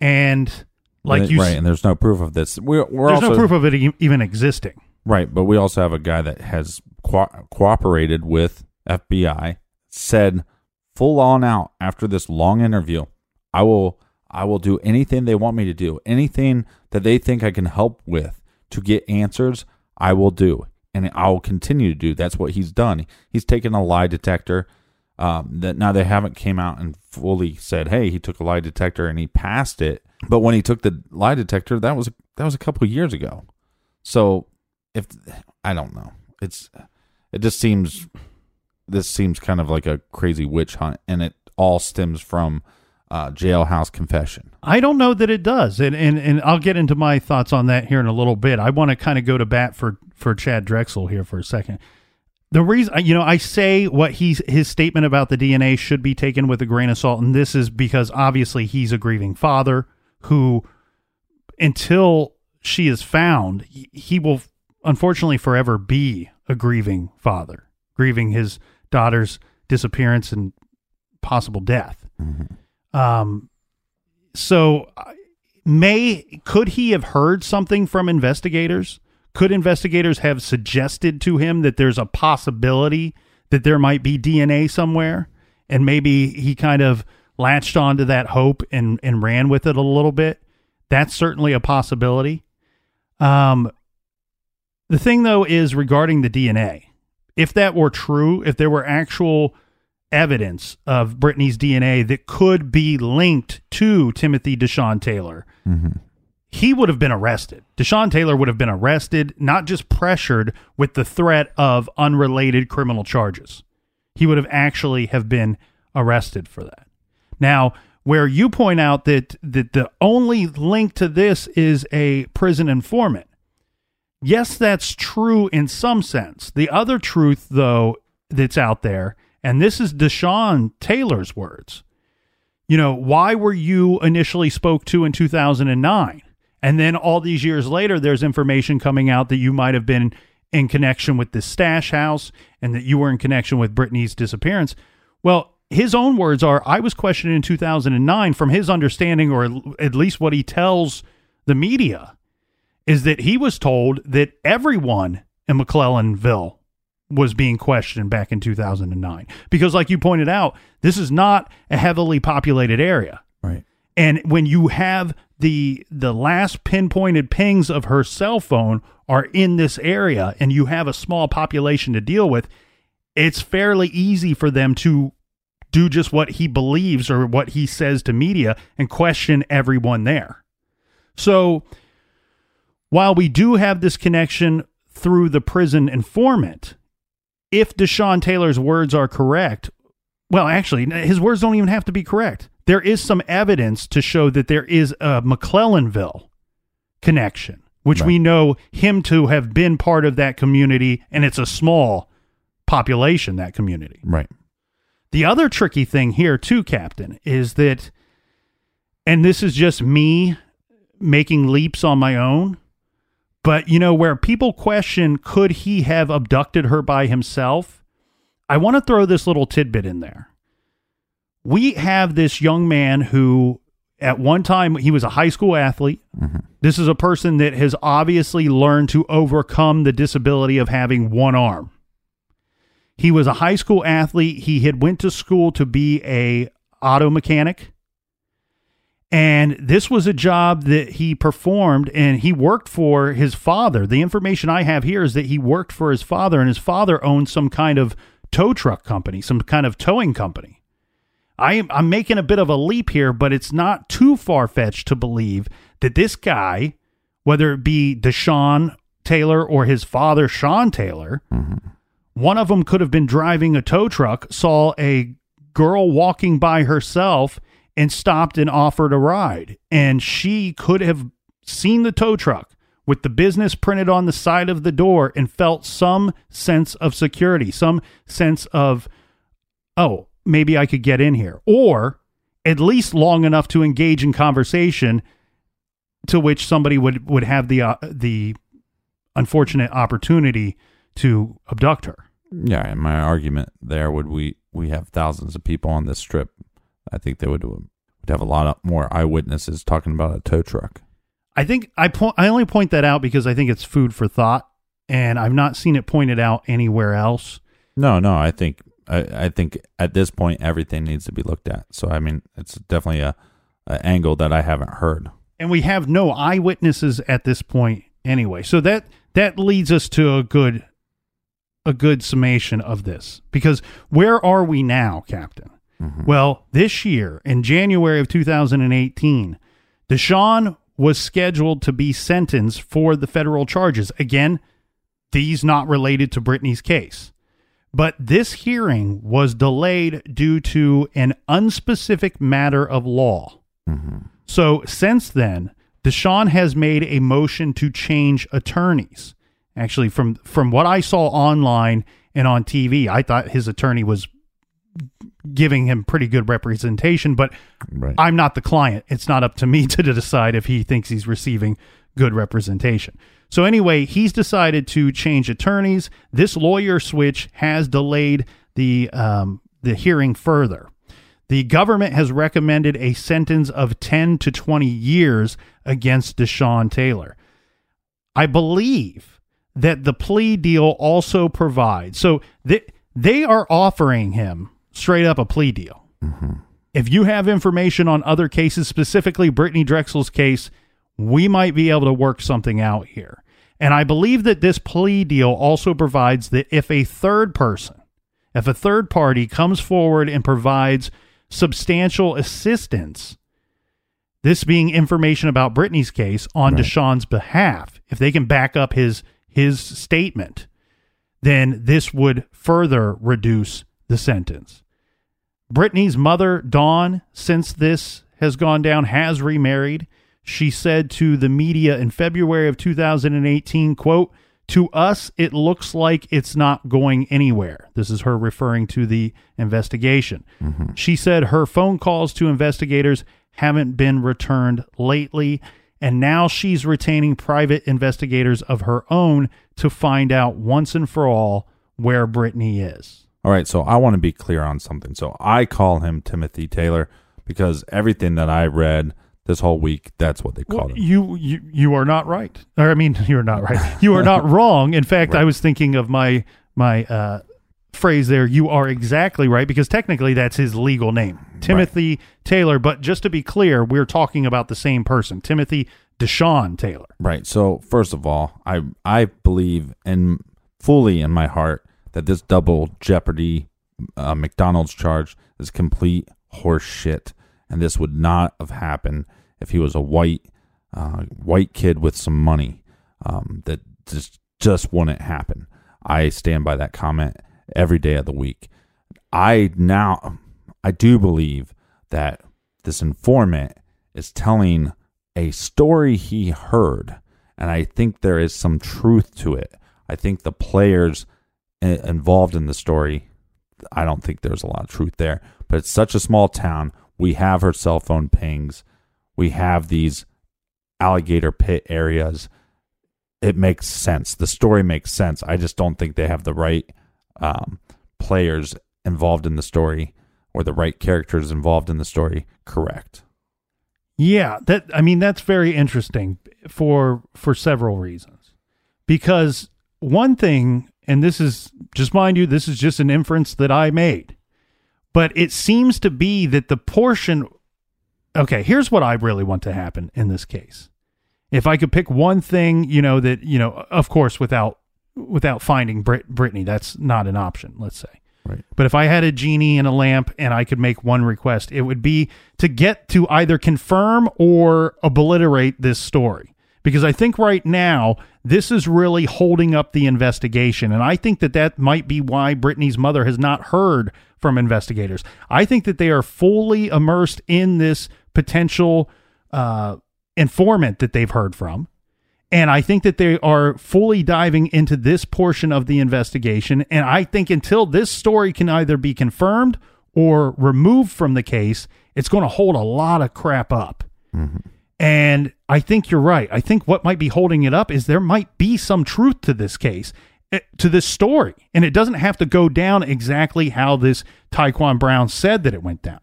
And like And- you, right, and there's no proof of this. We're, we're there's also, no proof of it e- even existing. Right, but we also have a guy that has co- cooperated with FBI, said full on out after this long interview, I will I will do anything they want me to do. Anything that they think I can help with to get answers, I will do. And I will continue to do. That's what he's done. He's taken a lie detector. Um, that now they haven't came out and fully said, "Hey, he took a lie detector and he passed it." But when he took the lie detector, that was that was a couple of years ago. So if I don't know, it's it just seems this seems kind of like a crazy witch hunt, and it all stems from uh, jailhouse confession. I don't know that it does, and and and I'll get into my thoughts on that here in a little bit. I want to kind of go to bat for for Chad Drexel here for a second. The reason, you know, I say what he's his statement about the DNA should be taken with a grain of salt, and this is because obviously he's a grieving father who, until she is found, he- he will unfortunately forever be a grieving father, grieving his daughter's disappearance and possible death. Um, so may could he have heard something from investigators? Could investigators have suggested to him that there's a possibility that there might be DNA somewhere, and maybe he kind of latched onto that hope and and ran with it a little bit? That's certainly a possibility. Um, the thing though is regarding the DNA. If that were true, if there were actual evidence of Brittanee's DNA that could be linked to Timothy Deshaun Taylor, mm-hmm. he would have been arrested. Deshaun Taylor would have been arrested, not just pressured with the threat of unrelated criminal charges. He would have actually have been arrested for that. Now, where you point out that that the only link to this is a prison informant. Yes, that's true in some sense. The other truth, though, that's out there, and this is Deshaun Taylor's words. You know, why were you initially spoke to in 2009? And then all these years later, there's information coming out that you might have been in connection with the stash house and that you were in connection with Brittanee's disappearance. Well, his own words are I was questioned in 2009 from his understanding, or at least what he tells the media, is that he was told that everyone in McClellanville was being questioned back in 2009. Because, like you pointed out, this is not a heavily populated area. Right. And when you have the the last pinpointed pings of her cell phone are in this area and you have a small population to deal with, it's fairly easy for them to do just what he believes or what he says to media and question everyone there. So while we do have this connection through the prison informant, if Deshaun Taylor's words are correct, well, actually, his words don't even have to be correct. There is some evidence to show that there is a McClellanville connection, which Right. we know him to have been part of that community, and it's a small population, that community. Right. The other tricky thing here, too, Captain, is that, and this is just me making leaps on my own, but you know, where people question could he have abducted her by himself? I want to throw this little tidbit in there. We have this young man who, at one time, he was a high school athlete. Mm-hmm. This is a person that has obviously learned to overcome the disability of having one arm. He was a high school athlete. He had went to school to be a auto mechanic. And this was a job that he performed and he worked for his father. The information I have here is that he worked for his father and his father owned some kind of tow truck company, some kind of towing company. I am, I'm making a bit of a leap here, but it's not too far fetched to believe that this guy, whether it be Deshaun Taylor or his father, Sean Taylor, mm-hmm. one of them could have been driving a tow truck, saw a girl walking by herself, and stopped and offered a ride. And she could have seen the tow truck with the business printed on the side of the door and felt some sense of security, some sense of, oh, maybe I could get in here. Or at least long enough to engage in conversation to which somebody would, would have the, uh, the unfortunate opportunity to abduct her. Yeah, and my argument there would we we have thousands of people on this strip. I think they would would have a lot of more eyewitnesses talking about a tow truck. I think I point. I only point that out because I think it's food for thought, and I've not seen it pointed out anywhere else. No, no, I think I, I think at this point everything needs to be looked at. So I mean, it's definitely a, a angle that I haven't heard. And we have no eyewitnesses at this point anyway. So that that leads us to a good a good summation of this. Because where are we now, Captain? Mm-hmm. Well, this year in January of 2018, Deshaun was scheduled to be sentenced for the federal charges. Again, these not related to Brittanee's case. But this hearing was delayed due to an unspecific matter of law. Mm-hmm. So since then, Deshaun has made a motion to change attorneys. Actually, from from what I saw online and on TV, I thought his attorney was giving him pretty good representation, but Right. I'm not the client. It's not up to me to decide if he thinks he's receiving good representation. So anyway, he's decided to change attorneys. This lawyer switch has delayed the um, the hearing further. The government has recommended a sentence of 10 to 20 years against Deshaun Taylor. I believe that the plea deal also provides. So they, they are offering him straight up a plea deal. Mm-hmm. If you have information on other cases, specifically Brittanee Drexel's case, we might be able to work something out here. And I believe that this plea deal also provides that if a third person, if a third party comes forward and provides substantial assistance, this being information about Brittanee's case on Right. Deshaun's behalf, if they can back up his his statement, then this would further reduce the sentence. Brittanee's mother, Dawn, since this has gone down, has remarried. She said to the media in February of 2018, quote, to us, it looks like it's not going anywhere. This is her referring to the investigation. Mm-hmm. She said her phone calls to investigators haven't been returned lately, and now she's retaining private investigators of her own to find out once and for all where Brittanee is. All right, so I want to be clear on something. So I call him Timothy Taylor because everything that I read this whole week, that's what they called him. You you you are not right. Or I mean, you're not right. You are not wrong. In fact, I was thinking of my my uh, phrase there. You are exactly right because technically that's his legal name, Timothy Taylor. But just to be clear, we're talking about the same person, Timothy Deshaun Taylor. Right. So first of all, I I believe in fully in my heart that this double jeopardy uh, McDonald's charge is complete horse shit, and this would not have happened if he was a white uh, white kid with some money. Um, that just just wouldn't happen. I stand by that comment every day of the week. I now I do believe that this informant is telling a story he heard, and I think there is some truth to it. I think the players involved in the story, I don't think there's a lot of truth there. But it's such a small town. We have her cell phone pings. We have these alligator pit areas. It makes sense. The story makes sense. I just don't think they have the right um, players involved in the story or the right characters involved in the story correct. Yeah, that I mean that's very interesting for for several reasons. Because one thing, and this is just mind you, this is just an inference that I made. But it seems to be that the portion Okay, here's what I really want to happen in this case. If I could pick one thing, you know, that, you know, of course without without finding Brit- Brittanee, that's not an option, let's say. Right. But if I had a genie and a lamp and I could make one request, it would be to get to either confirm or obliterate this story. Because I think right now, this is really holding up the investigation. And I think that that might be why Brittanee's mother has not heard from investigators. I think that they are fully immersed in this potential uh, informant that they've heard from. And I think that they are fully diving into this portion of the investigation. And I think until this story can either be confirmed or removed from the case, it's going to hold a lot of crap up. And I think you're right. I think what might be holding it up is there might be some truth to this case, eh, to this story. And it doesn't have to go down exactly how this Tyquan Brown said that it went down.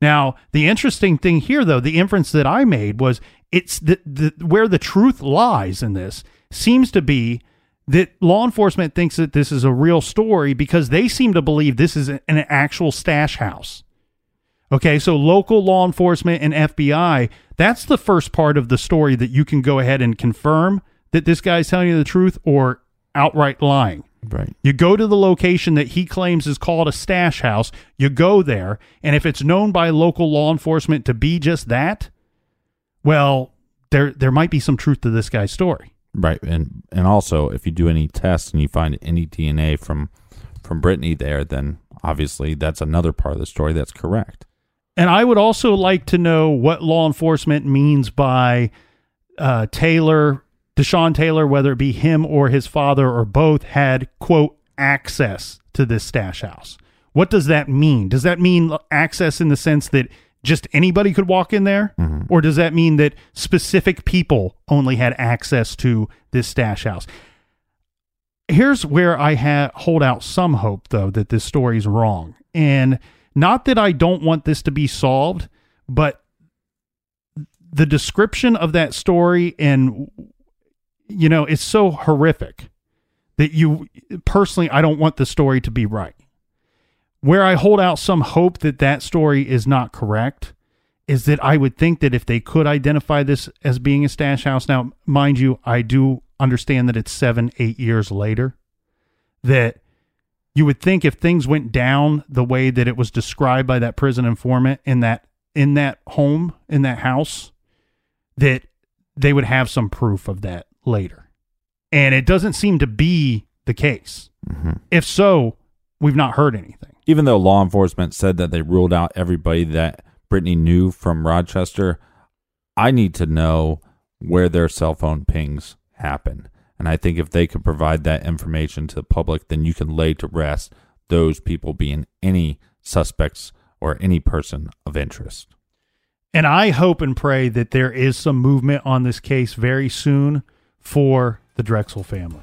Now, the interesting thing here, though, the inference that I made was it's the, the where the truth lies in this seems to be that law enforcement thinks that this is a real story because they seem to believe this is an actual stash house. Okay, so local law enforcement and FBI, that's the first part of the story that you can go ahead and confirm that this guy's telling you the truth or outright lying. Right. You go to the location that he claims is called a stash house. You go there, and if it's known by local law enforcement to be just that, well, there there might be some truth to this guy's story. Right, and and also if you do any tests and you find any DNA from from Brittanee there, then obviously that's another part of the story that's correct. And I would also like to know what law enforcement means by uh, Taylor, Deshaun Taylor, whether it be him or his father or both, had, quote, access to this stash house. What does that mean? Does that mean access in the sense that just anybody could walk in there? Or does that mean that specific people only had access to this stash house? here's where I ha- hold out some hope, though, that this story's wrong. And not that I don't want this to be solved, but the description of that story and, you know, it's so horrific that you personally, I don't want the story to be right. Where I hold out some hope that that story is not correct is that I would think that if they could identify this as being a stash house, now, mind you, I do understand that it's seven, eight years later, that you would think if things went down the way that it was described by that prison informant in that in that home in that house that they would have some proof of that later. And it doesn't seem to be the case. Mm-hmm. If so we've not heard anything. Even though law enforcement said that they ruled out everybody that Brittanee knew from Rochester, I need to know where their cell phone pings happen. And I think if they could provide that information to the public, then you can lay to rest those people being any suspects or any person of interest. And I hope and pray that there is some movement on this case very soon for the Drexel family.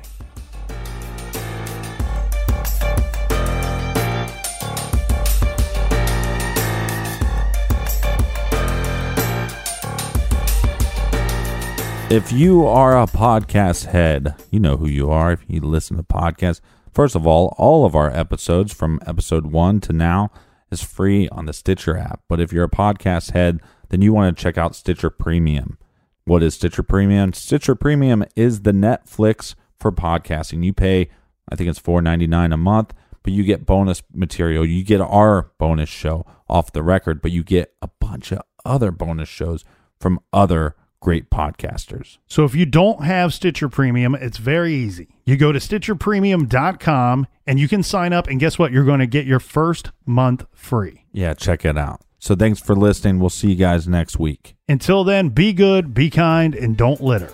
If you are a podcast head, you know who you are if you listen to podcasts. First of all, all of our episodes from episode one to now is free on the Stitcher app. But if you're a podcast head, then you want to check out Stitcher Premium. What is Stitcher Premium? Stitcher Premium is the Netflix for podcasting. You pay, I think it's $4.99 a month, but you get bonus material. You get our bonus show off the record, but you get a bunch of other bonus shows from other great podcasters. So if you don't have Stitcher Premium, it's very easy. You go to stitcherpremium.com and you can sign up and guess what? You're going to get your first month free. Yeah, check it out. So thanks for listening. We'll see you guys next week. Until then, be good, be kind, and don't litter.